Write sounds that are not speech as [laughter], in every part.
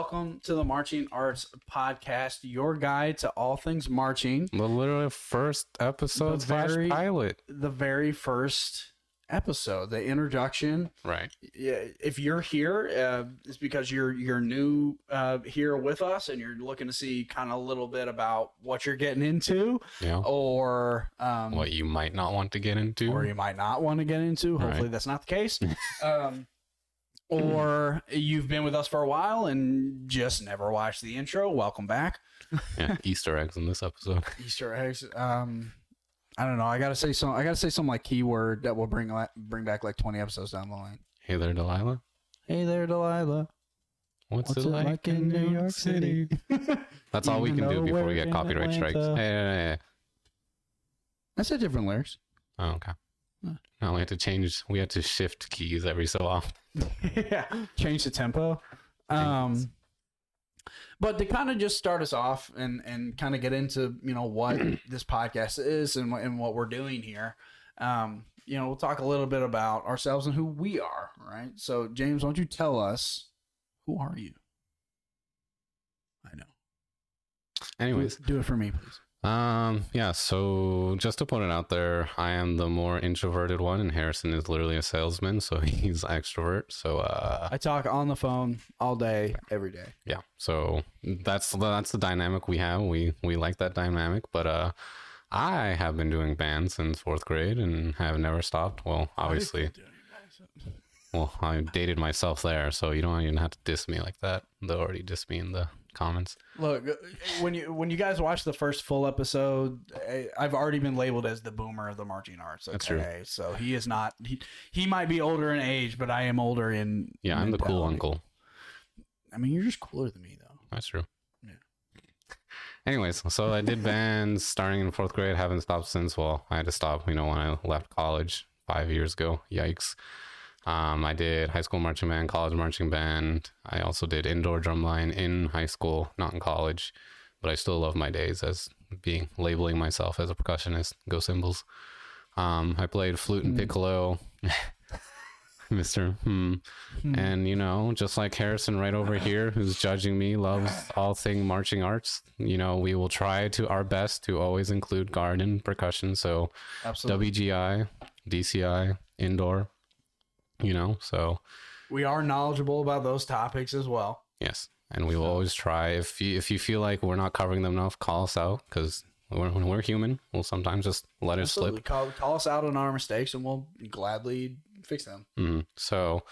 welcome to the Marching Arts Podcast, your guide to all things marching. The literally first episode The very- pilot. The very first episode, the introduction. Right. Yeah, if you're here, uh, it's because you're you're new uh, here with us, and you're looking to see kind of a little bit about what you're getting into, Yeah. or um, what you might not want to get into. or you might not want to get into. Hopefully, Right. that's not the case. [laughs] um, or you've been with us for a while and just never watched the intro. Welcome back. yeah, Easter eggs in this episode. [laughs] Easter eggs. Um, I don't know. I gotta say some. I gotta say some like keyword that will bring bring back like twenty episodes down the line. Hey there, Delilah. Hey there, Delilah. What's, What's it, like, in New York City? [laughs] That's all we can do before we're get copyright strikes. Hey, Atlanta. hey, hey, hey. I said different lyrics. Oh, okay. Huh. No, we had to change. We had to shift keys every so often. [laughs] yeah, change the tempo. Um, but to kind of just start us off and and kind of get into you know what [clears throat] this podcast is and what, and what we're doing here. Um, you know, we'll talk a little bit about ourselves and who we are. Right. So, James, why don't you tell us who are you? I know. Do Anyways, it, do it for me, please. Um, yeah. So just to put it out there, I am the more introverted one, and Harrison is literally a salesman, so [laughs] he's extrovert. So, uh, I talk on the phone all day, every day. yeah so that's that's the dynamic we have we we like that dynamic but uh i have been doing band since fourth grade and have never stopped well obviously well i dated myself there so you don't even have to diss me like that they already diss me in the comments Look, uh, when you when you guys watch the first full episode, I- I've already been labeled as the boomer of the marching arts. Okay? That's true. So he is not. He he might be older in age, but I am older in. yeah i'm the cool uncle I mean, you're just cooler than me, though. that's true Yeah. [laughs] anyways so i did bands starting in fourth grade haven't stopped since well i had to stop you know when i left college five years ago yikes Um, I did high school marching band, college marching band. I also did indoor drumline in high school, not in college, but I still love my days as being labeling myself as a percussionist. Go cymbals. Um, I played flute and Hmm. piccolo, [laughs] Mister. Hmm. Hmm. And you know, just like Harrison right over here, who's judging me, loves all thing marching arts. You know, we will try to our best to always include garden percussion. So Absolutely. WGI, DCI, indoor. You know, so we are knowledgeable about those topics as well. yes, and we will always try. If you if you feel like we're not covering them enough, call us out because when we're human, we'll sometimes just let it Absolutely. slip. Call, call us out on our mistakes, and we'll gladly fix them. Mhm. So,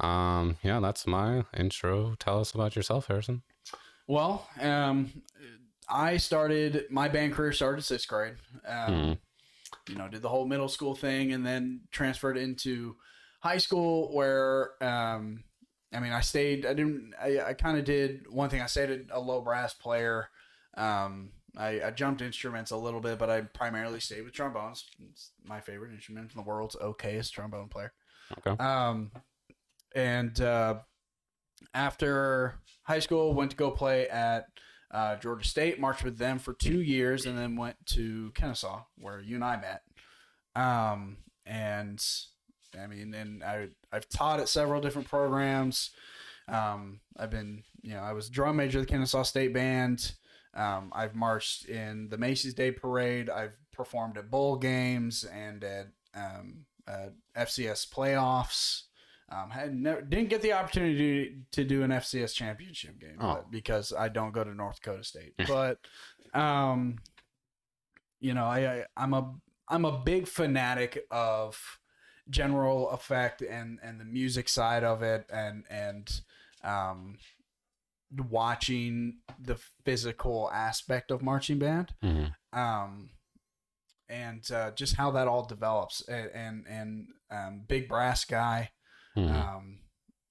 um, yeah, that's my intro. Tell us about yourself, Harrison. Well, um, I started my band career started sixth grade. Um, Mhm. You know, did the whole middle school thing, and then transferred into high school, where um, I mean, I stayed. I didn't. I, I kind of did one thing. I stayed a low brass player. Um, I, I jumped instruments a little bit, but I primarily stayed with trombones. It's my favorite instrument in the world's okayest trombone player. Okay. Um, and uh, after high school, went to go play at uh, Georgia State. Marched with them for two years, and then went to Kennesaw, where you and I met. Um, and I mean, and I I've taught at several different programs. Um, I've been, you know, I was drum major of the Kennesaw State Band. Um, I've marched in the Macy's Day Parade. I've performed at bowl games and at um, uh, FCS playoffs. Um, had never didn't get the opportunity to do an FCS championship game Oh. because I don't go to North Dakota State. [laughs] but um, you know, I, I I'm a I'm a big fanatic of general effect and and the music side of it and and um watching the physical aspect of marching band Mhm. um and uh, just how that all develops and and, and um, big brass guy Mhm. um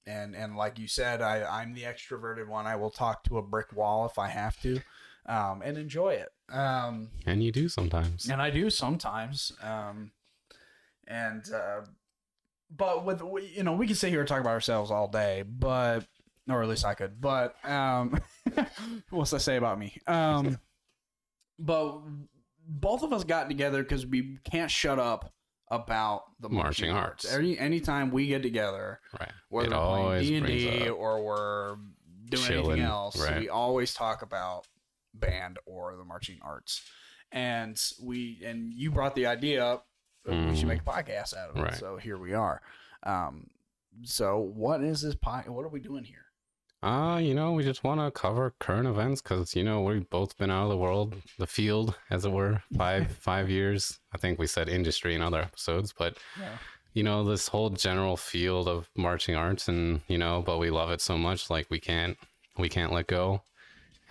and and like you said i i'm the extroverted one i will talk to a brick wall if i have to um and enjoy it um and you do sometimes. and I do sometimes. Um, and uh, but with you know, we can sit here and talk about ourselves all day, but or at least I could. But um, [laughs] what's that say about me? Um, [laughs] but both of us got together because we can't shut up about the marching, Marching arts. arts. Any anytime we get together, Right. whether It we're playing D and D or we're doing Chilling, anything else. right. We always talk about band or the marching arts. And we and you brought the idea up that we should make a podcast out of it. Right. So here we are. Um, so what is this pod? What are we doing here? Uh, you know, we just want to cover current events because you know we've both been out of the world, the field, as it were, [laughs] five five years. I think we said industry in other episodes, but Yeah. you know this whole general field of marching arts, and you know, but we love it so much, like we can't we can't let go,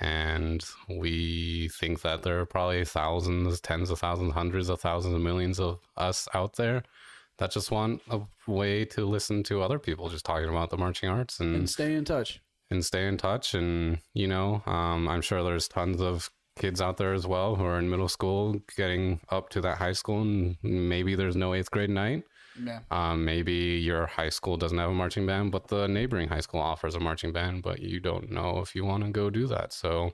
and we think that there are probably thousands, tens of thousands, hundreds of thousands, of millions of us out there that just want a way to listen to other people just talking about the marching arts and And stay in touch. and stay in touch and you know um, i'm sure there's tons of kids out there as well who are in middle school getting up to that high school and maybe there's no eighth grade night Yeah. um, maybe your high school doesn't have a marching band but the neighboring high school offers a marching band but you don't know if you want to go do that so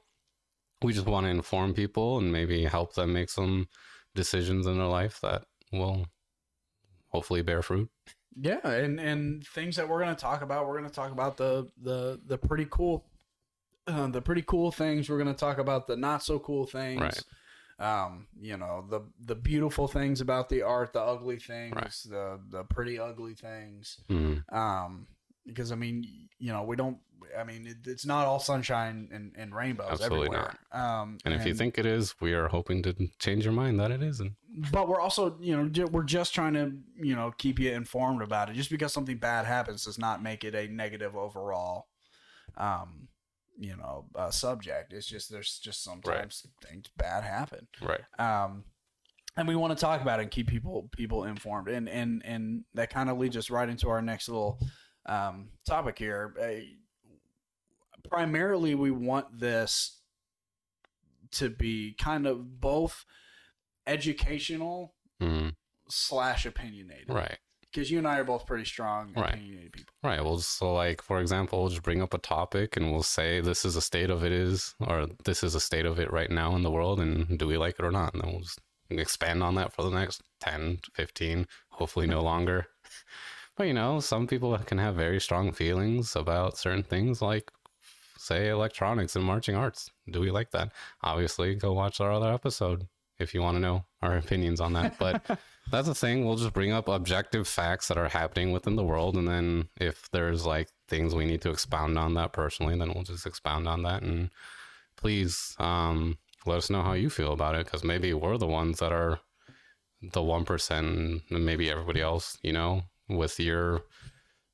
we just want to inform people and maybe help them make some decisions in their life that will hopefully bear fruit Yeah, and and things that we're gonna talk about. We're gonna talk about the the the pretty cool, uh, the pretty cool things. We're gonna talk about the not so cool things. Right. Um, you know the the beautiful things about the art, the ugly things, Right. the the pretty ugly things. Mhm. Um, because I mean, you know, we don't. I mean, it, it's not all sunshine and, and rainbows Absolutely everywhere. Um, and if you think it is we are hoping to change your mind that it isn't but we're also you know we're just trying to you know keep you informed about it just because something bad happens does not make it a negative overall um you know uh, subject. It's just there's just sometimes things bad happen. Right. Um and we want to talk about it and keep people people informed. And and and that kind of leads us right into our next little um topic here. Uh, primarily we want this to be kind of both educational Mhm. slash opinionated. Right because you and i are both pretty strong Right. opinionated people Right. Well, so like for example, we'll just bring up a topic and we'll say this is a state of it is, or this is a state of it right now in the world, and do we like it or not? And then we'll just expand on that for the next 10, 15, hopefully no longer. [laughs] But you know, some people can have very strong feelings about certain things, like say electronics and marching arts. Do we like that? Obviously, go watch our other episode if you want to know our opinions on that. But [laughs] that's the thing. We'll just bring up objective facts that are happening within the world, and then if there's like things we need to expound on that personally, then we'll just expound on that. And please, um, let us know how you feel about it, because maybe we're the ones that are the one percent, and maybe everybody else, you know, with your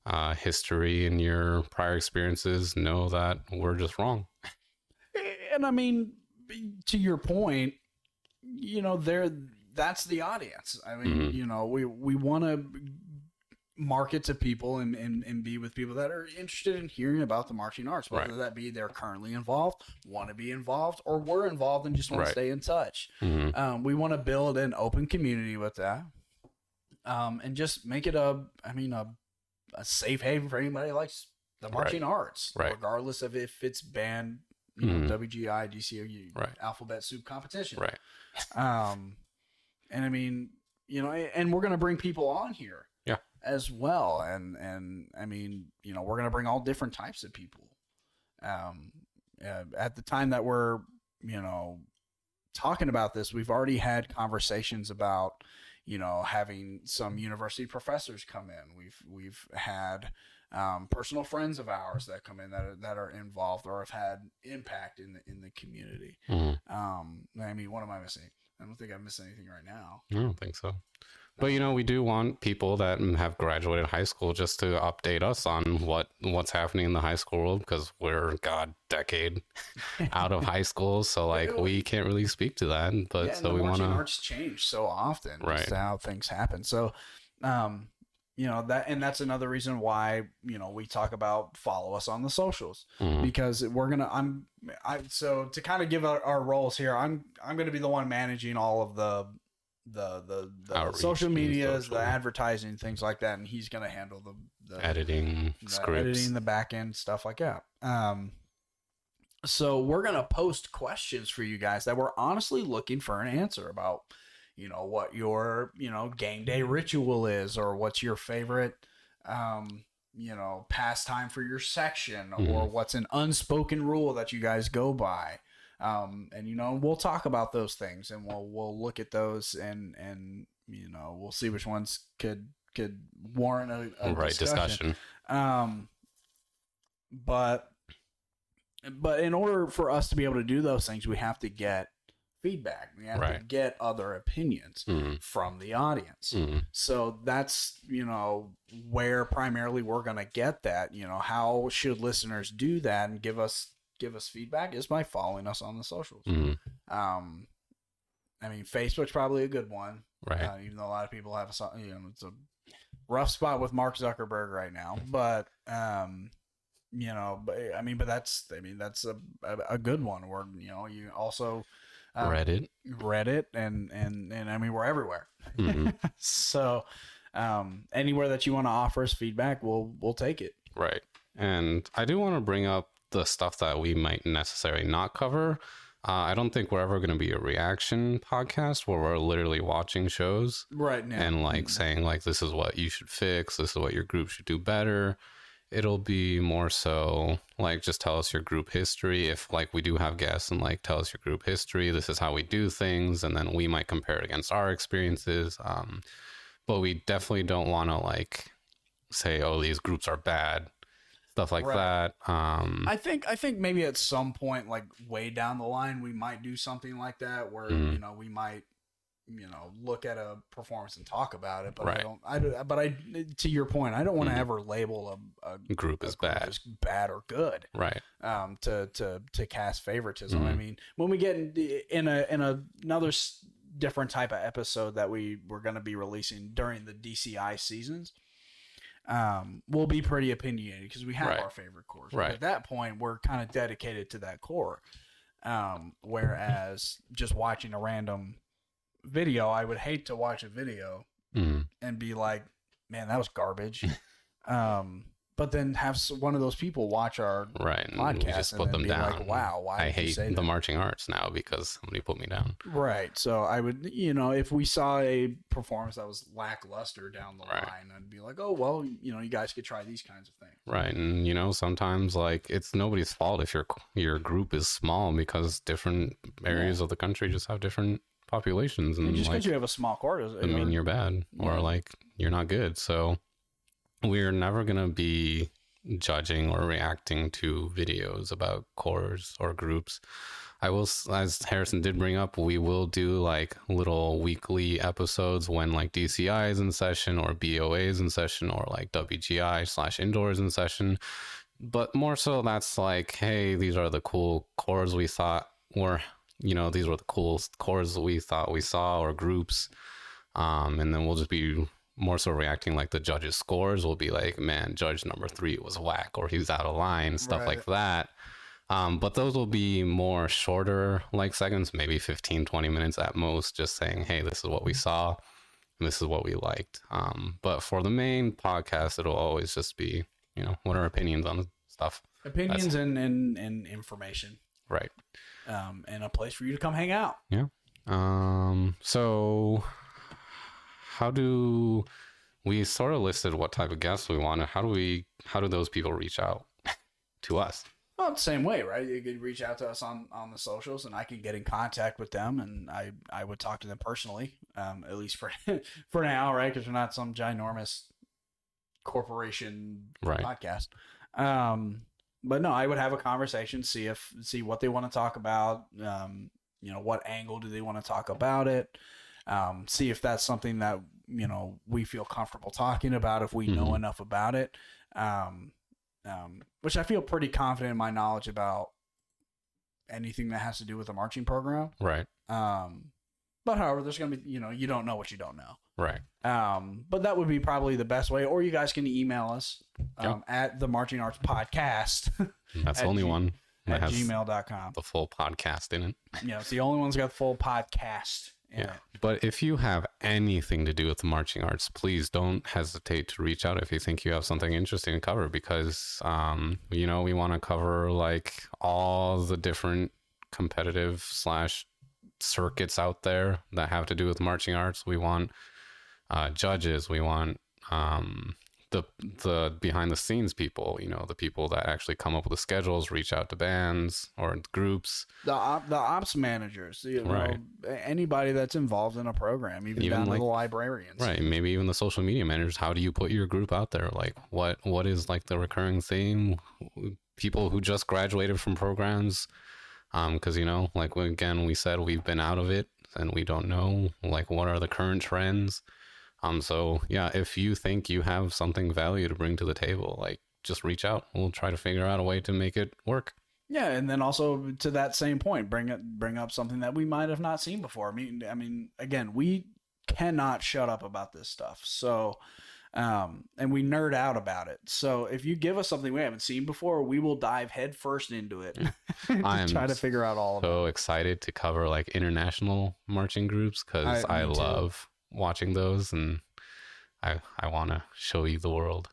uh, history and your prior experiences, know that we're just wrong. and i mean to your point you know there that's the audience i mean Mhm. you know we we want to market to people and, and and be with people that are interested in hearing about the marching arts whether Right. that be they're currently involved want to be involved or we're involved and just want Right. to stay in touch Mhm. um, we want to build an open community with that um, and just make it a i mean a, a safe haven for anybody who likes the Right. marching arts Right. regardless of if it's band you know, Mhm. WGI, DCOU, Right. alphabet soup competition. Right. Um, and I mean, you know, and we're gonna bring people on here, Yeah. as well. And and I mean, you know, we're gonna bring all different types of people. Um, uh, at the time that we're, you know, talking about this, we've already had conversations about, you know, having some university professors come in. We've we've had um, personal friends of ours that come in that are, that are involved or have had impact in the in the community. Mhm. Um, I mean, what am I missing? I don't think I'm missing anything right now. I don't think so. But you know, we do want people that have graduated high school just to update us on what what's happening in the high school world because we're god decade [laughs] out of high school, so like we can't really speak to that. But yeah, so we want to, arts change so often Right. how things happen. So, um, you know that, and that's another reason why you know we talk about follow us on the socials Mhm. because we're gonna. I'm I so to kind of give our, our roles here. I'm I'm gonna be the one managing all of the the the, the Outreach social medias, social. the advertising, things like that, and he's gonna handle the, the editing the scripts. editing, the back end stuff like that. Um, so we're gonna post questions for you guys that we're honestly looking for an answer about. You know what your you know game day ritual is, or what's your favorite, um, you know pastime for your section or Mhm. what's an unspoken rule that you guys go by um, and you know we'll talk about those things and we'll we'll look at those and and you know we'll see which ones could could warrant a, a right discussion. discussion. Um, but but in order for us to be able to do those things, we have to get feedback. We have to get other opinions Mm, from the audience. mm, So that's you know where primarily we're gonna get that. You know, how should listeners do that and give us give us feedback is by following us on the socials. mm, Um, I mean, Facebook's probably a good one. right. Uh, even though a lot of people have a you know it's a rough spot with Mark Zuckerberg right now, but um, you know, but I mean, but that's I mean that's a a, a good one. Where you know you also um, Reddit. Reddit and and and I mean we're everywhere. Mhm, [laughs] so um, anywhere that you want to offer us feedback, we'll we'll take it. right. And I do want to bring up the stuff that we might necessarily not cover. Uh, I don't think we're ever going to be a reaction podcast where we're literally watching shows Right now, and like saying like this is what you should fix this is what your group should do better it'll be more so like just tell us your group history if like we do have guests and like tell us your group history this is how we do things and then we might compare it against our experiences um but we definitely don't want to like say oh these groups are bad stuff like Right. that um I think I think maybe at some point, like way down the line, we might do something like that where Mhm. you know we might you know look at a performance and talk about it. But I don't. I don't- but I to your point, I don't want to Mhm. ever label a, a group a is group bad as bad or good. right um, to to to cast favoritism. I Mhm. mean, when we get in, in a in a, another different type of episode that we we're going to be releasing during the DCI seasons, um, we'll be pretty opinionated because we have Right. our favorite corps. Right. At that point, we're kind of dedicated to that corps. Um, whereas just watching a random video, I would hate to watch a video mm, and be like, "Man, that was garbage." [laughs] um, but then have one of those people watch our right podcast we just and put them be down like, "Wow, why i hate the that?" marching arts now because somebody put me down Right. So I would, you know, if we saw a performance that was lackluster down the Right. line, I'd be like, "Oh, well, you know, you guys could try these kinds of things." Right, and you know sometimes like it's nobody's fault if your your group is small because different areas of the country just have different populations, and And just like because you have a small corps doesn't I mean you're bad or Yeah. like you're not good. So we're never gonna be judging or reacting to videos about corps or groups. I will, as Harrison did bring up, we will do like little weekly episodes when like DCI is in session or BOA is in session or like WGI slash indoors in session. But more so, that's like, hey, these are the cool corps we thought were, you know, these were the coolest corps we thought we saw or groups. Um, and then we'll just be more so reacting like the judges' scores will be like, man, judge number three was whack or he's out of line, stuff like that. Um, but those will be more shorter like segments, maybe 15, 20 minutes at most, just saying, hey, this is what we saw. And this is what we liked. Um, but for the main podcast, it'll always just be, you know, what are opinions on stuff. opinions and, and and information, Right. Um, and a place for you to come hang out. Yeah. Um, so how do we sort of listed what type of guests we wanted? How do we, how do those people reach out [laughs] to us? Well, the same way, right? You could reach out to us on, on the socials, and I can get in contact with them, and I, I would talk to them personally, um, at least for [laughs] for now, right? Because we're not some ginormous corporation Right. podcast. Um, but no, I would have a conversation, see if see what they want to talk about. Um, you know, what angle do they want to talk about it? Um, see if that's something that you know we feel comfortable talking about if we know Mhm. enough about it. Um, um, which I feel pretty confident in my knowledge about anything that has to do with the marching program. Right. Um, but however, there's gonna be you know you don't know what you don't know. Right. Um, but that would be probably the best way. Or you guys can email us um, at the Marching Arts Podcast [laughs] That's [laughs] the only G- one that at has gmail.com. the full podcast in it. Yeah, it's the only one's got full podcast in Yeah. it. But if you have anything to do with the marching arts, please don't hesitate to reach out if you think you have something interesting to cover because, um, you know, we want to cover like all the different competitive slash circuits out there that have to do with marching arts. We want uh, judges, we want um, the the behind the scenes people, you know, the people that actually come up with the schedules, reach out to bands or groups. The op, the ops managers, you know, Right. anybody that's involved in a program, even, Even down like- to the librarians. Right. Maybe even the social media managers. How do you put your group out there? Like what what is like the recurring theme? People who just graduated from programs. Um, because you know, like again, we said we've been out of it and we don't know like what are the current trends. Um, so yeah, if you think you have something value to bring to the table, like just reach out. We'll try to figure out a way to make it work. Yeah, and then also to that same point, bring it bring up something that we might have not seen before. I mean, I mean, again, we cannot shut up about this stuff. So, um, and we nerd out about it. So if you give us something we haven't seen before, we will dive headfirst into it. [laughs] I am to try to figure out all of it. so excited to cover like international marching groups because I- I, me too. love watching those and I I want to show you the world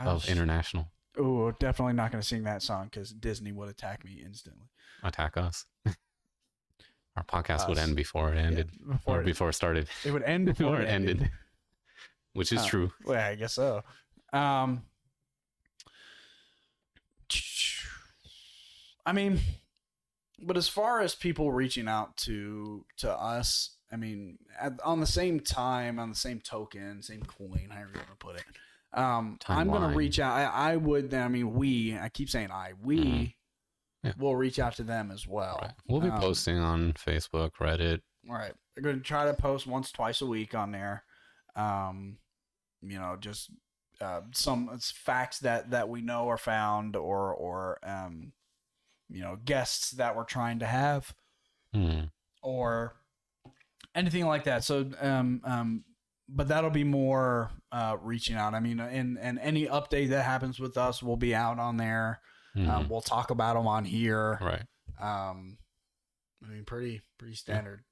of international. Oh, definitely not going to sing that song because Disney would attack me instantly. Attack us. [laughs] Our podcast would end before it ended Yeah, before or it, before it started, it would end [laughs] before before it it ended, which is Oh. true. Well, I guess so. Um, I mean, but as far as people reaching out to to us, I mean, at, on the same time, on the same token, same coin, however you want to put it, um, I'm gonna reach out. I, I would. I mean, we. I keep saying I. We Mhm. Yeah. will reach out to them as well. Right. We'll be Um, posting on Facebook, Reddit. All right. I'm going to try to post once, twice a week on there. Um, you know, just uh, some facts that that we know are found, or or um, you know, guests that we're trying to have, Hmm. or anything like that. So, um, um, but that'll be more uh, reaching out. I mean, and and any update that happens with us will be out on there. Mhm. Um, we'll talk about them on here. right. Um, I mean, pretty pretty standard.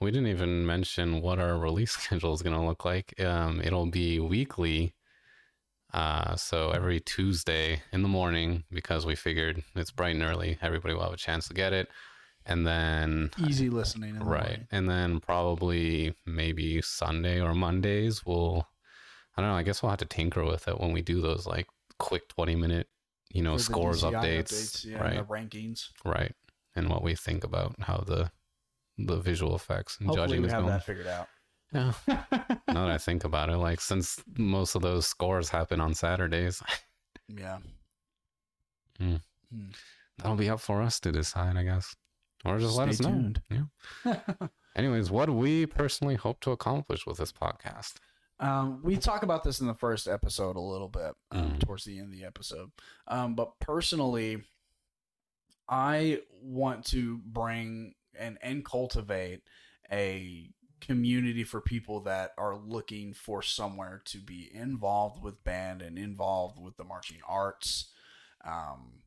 We didn't even mention what our release [laughs] schedule is going to look like. Um, it'll be weekly. Uh, so every Tuesday in the morning, because we figured it's bright and early, everybody will have a chance to get it. And then, Easy listening. in the right. morning. And then probably maybe Sunday or Mondays, we'll, I don't know, I guess we'll have to tinker with it when we do those like quick 20 minute, you know, For scores DCI updates. yeah, right. the rankings. Right. And what we think about how the, the visual effects and Hopefully, judging we is have going. that figured out. Yeah. [laughs] now that I think about it, like since most of those scores happen on Saturdays, [laughs] yeah. that'll be up for us to decide, I guess. Or just let us Stay know. tuned. Yeah. [laughs] Anyways, what we personally hope to accomplish with this podcast? um, we talk about this in the first episode a little bit um, Mhm. towards the end of the episode. Um, but personally, I want to bring and, and cultivate a community for people that are looking for somewhere to be involved with band and involved with the marching arts um,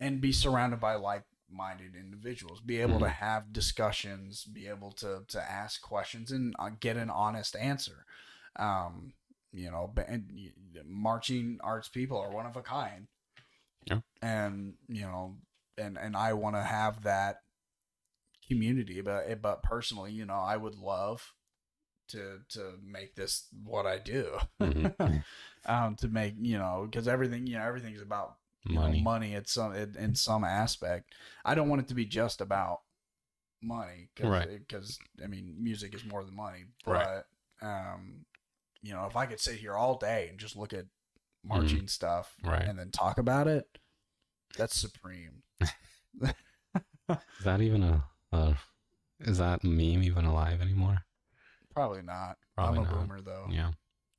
and be surrounded by like-minded individuals be able to Mhm. have discussions be able to to ask questions and uh, get an honest answer um, you know ba- and y- marching arts people are one of a kind Yeah. and you know and and I want to have that community but but personally you know I would love to to make this what I do Mhm. [laughs] um to make you know because everything you know everything's about you know, Money. money at some in, in some aspect I don't want it to be just about money cause, Right. because I mean music is more than money Right. but um you know if I could sit here all day and just look at marching stuff Mm-hmm. Right. and then talk about it that's supreme [laughs] Is that even a, a is that meme even alive anymore? probably not Probably I'm a not. boomer though Yeah.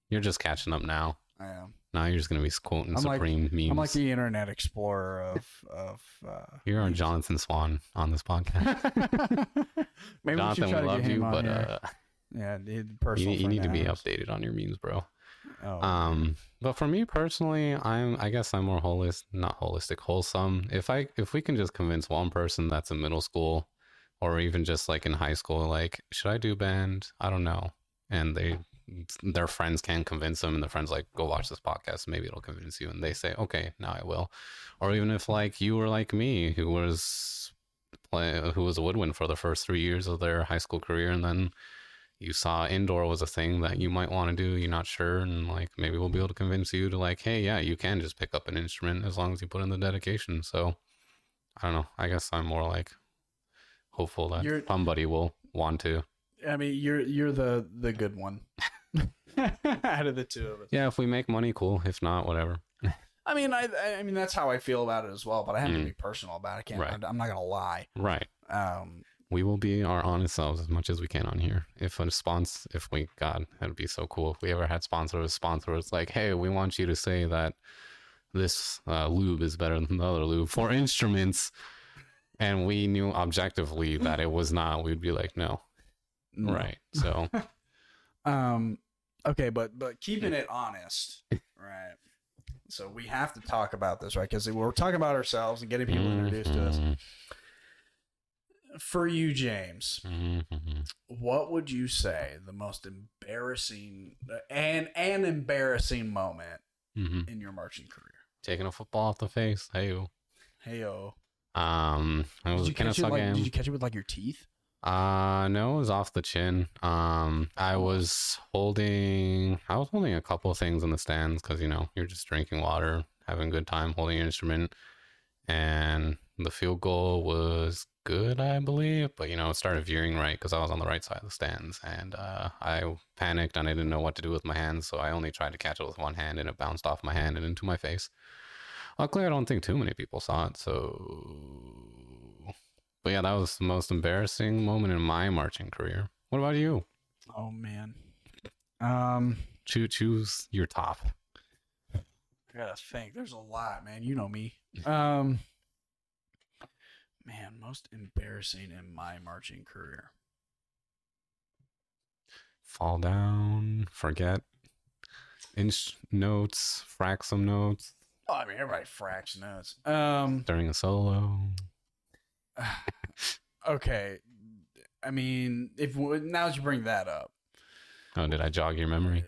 You're just catching up now. I am Now you're just gonna be quoting I'm like- supreme memes. I'm like the internet explorer of of uh you're on. Jonathan Swan on this podcast. [laughs] Maybe Jonathan, we should try we to love get him you, on but here. uh, [laughs] yeah, you, personal. you friend need to be updated on your memes, bro. Oh, Um, but for me personally, I'm I guess I'm more holistic, not holistic, wholesome. If I if we can just convince one person that's in middle school, or even just like in high school, like should I do band? I don't know, and they mm. their friends can convince them, and the friends like go watch this podcast, maybe it'll convince you, and they say okay, now I will. Or even if mm. like you were like me, who was play, who was a woodwind for the first three years of their high school career, and then you saw indoor was a thing that you might want to do, you're not sure, and like maybe we'll be able to convince you to like, hey, yeah, you can just pick up an instrument as long as you put in the dedication. So I don't know. I guess I'm more like hopeful that You're- somebody will want to. I mean, you're you're the the good one [laughs] [laughs] out of the two of us. Yeah, if we make money, cool. If not, whatever. I mean, I I mean that's how I feel about it as well. But I have to Mm. be personal about it. I can't. Right. I'm not gonna lie. Right. Um, We will be our honest selves as much as we can on here. If a sponsor, if we, God, that'd be so cool. If we ever had sponsors, sponsors like, hey, we want you to say that this uh, lube is better than the other lube for instruments, and we knew objectively that it was not, we'd be like, no, no. right. So, [laughs] Um, okay, but but keeping it honest, [laughs] right? So we have to talk about this, right? Because we're talking about ourselves and getting people introduced to us. Mhm, For you, James, mhm, mhm. what would you say the most embarrassing and an embarrassing moment Mhm. in your marching career? taking a football off the face. Hey, Hey, oh, um, it was did you catch it like? Did you catch it with like your teeth? Uh no, it was off the chin. Um I was holding I was holding a couple of things in the stands because you know, you're just drinking water, having a good time holding your instrument. And the field goal was good, I believe, but you know, it started veering right because I was on the right side of the stands and uh I panicked and I didn't know what to do with my hands, so I only tried to catch it with one hand and it bounced off my hand and into my face. Luckily I don't think too many people saw it, so but yeah, that was the most embarrassing moment in my marching career. What about you? Oh man. Um, Choo choose your top. I gotta think. There's a lot, man. You know me. Um, man, most embarrassing in my marching career. Fall down, forget inch notes, frack some notes Oh, I mean, everybody fracks notes. Um, during a solo. [sighs] okay. I mean, if now that you bring that up, Oh, did I jog your memory?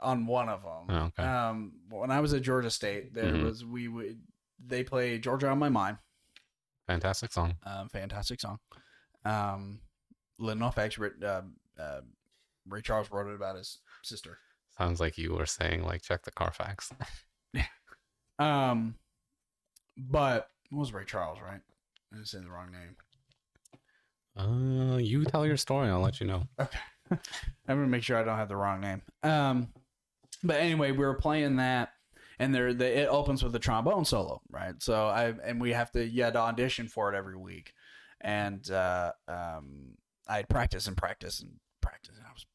on one of them, Oh, okay. um, when I was at Georgia State, there Mhm. was we would they play Georgia on My Mind. Fantastic song. Um, fantastic song. Um, Lin FX, Ray- uh, uh, Ray Charles wrote it about his sister. Sounds like you were saying like check the Carfax. [laughs] Um, but what was Ray Charles, right? I didn't say the wrong name. Uh, you tell your story. I'll let you know. Okay. [laughs] I'm gonna make sure I don't have the wrong name. Um, but anyway, we were playing that, and there the, it opens with a trombone solo, right? So I and we have to you had to audition for it every week, and uh, um, I had practice and practice and practice, and I was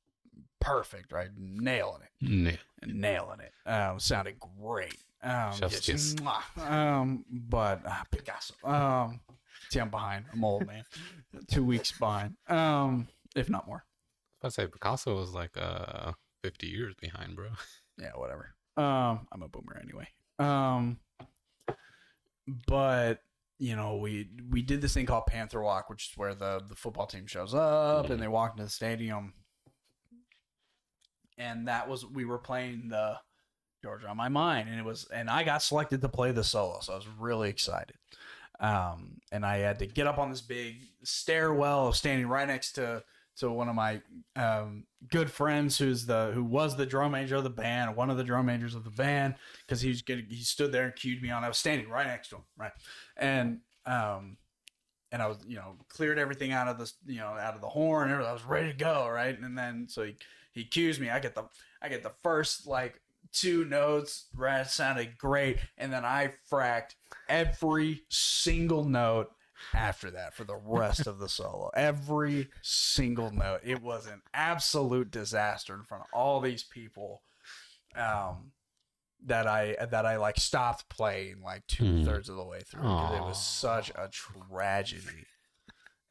perfect, right, nailing it, Yeah. nailing it. Um, sounded great. Um, Chef's kiss. um, but uh, Picasso. Um, see, I'm behind. I'm old, man. [laughs] Two weeks behind. Um, if not more. I say Picasso was like uh 50 years behind, bro. [laughs] yeah, whatever. Um, I'm a boomer anyway. Um, but you know, we we did this thing called Panther Walk, which is where the the football team shows up and they walk into the stadium, and that was we were playing the Georgia on my mind, and it was and I got selected to play the solo, so I was really excited. Um, and I had to get up on this big stairwell, standing right next to to one of my um, good friends who's the who was the drum major of the band, one of the drum majors of the band, because he was getting he stood there and cued me on. I was standing right next to him, right, and um, and I was you know cleared everything out of the you know out of the horn. I was ready to go, right, and then so he he cues me. I get the I get the first like two notes, right, sounded great, and then I fracked every single note after that for the rest of the [laughs] solo. Every single note. It was an absolute disaster in front of all these people. Um that I that I like stopped playing like two thirds of the way through because it was such a tragedy.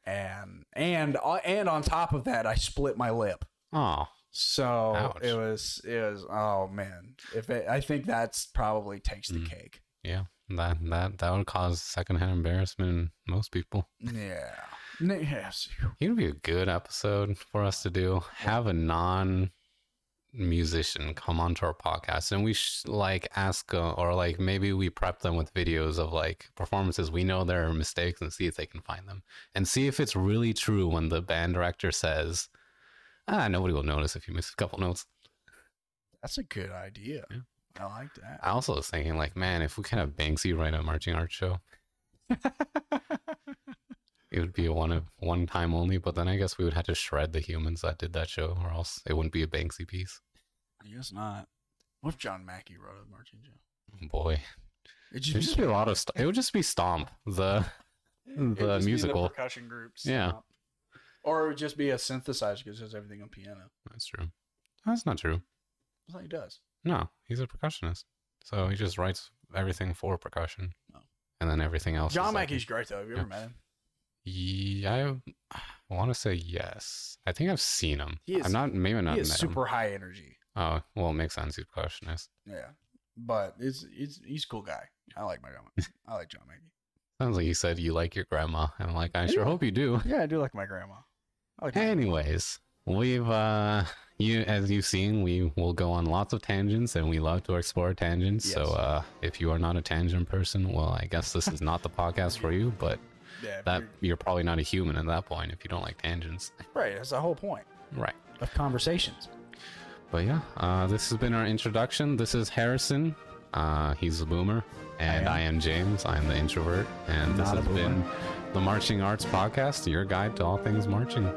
And and uh, and on top of that, I split my lip. Oh, So Ouch. it was it was oh man. If it, I think that's probably takes the Mm. cake. yeah. That that that would cause secondhand embarrassment in most people. Yeah. Yes. It'd be a good episode for us to do. Have a non musician come onto our podcast and we sh- like ask uh, or like maybe we prep them with videos of like performances we know there are mistakes and see if they can find them and see if it's really true when the band director says Ah, nobody will notice if you miss a couple notes. That's a good idea. Yeah. I like that. I also was thinking, like, man, if we kind of Banksy write a marching art show, [laughs] it would be a one of one time only. But then I guess we would have to shred the humans that did that show, or else it wouldn't be a Banksy piece. I guess not. What if John Mackey wrote a marching show? Boy, It'd it would just be a lot of stuff. It would just be Stomp, the [laughs] the musical. percussion groups. Yeah. Or it would just be a synthesizer because there's everything on piano. That's true. That's not true. I he does. No, he's a percussionist, so he just writes everything for percussion, Oh. and then everything else. John is like- great though. Have you ever Yeah. met him? Yeah, I want to say yes. I think I've seen him. He is- I'm not maybe not he is met super high energy. Oh, well, it makes sense. He's a percussionist. Yeah. But it's, it's he's a cool guy. I like my grandma. [laughs] I like John Mackey. Sounds like you said you like your grandma. And I'm like, I sure Yeah. hope you do. Yeah, I do like my grandma. I grandma. Anyways, we've uh you as you've seen, we will go on lots of tangents and we love to explore tangents. So uh if you are not a tangent person, well I guess this is not the podcast for you, but [laughs] Yeah, that you're- you're probably not a human at that point if you don't like tangents. right. That's the whole point Right. of conversations. But yeah, uh, this has been our introduction. This is Harrison. Uh, he's a boomer, and am. I am, James. I am the introvert, and this has been the Marching Arts Podcast, your guide to all things marching.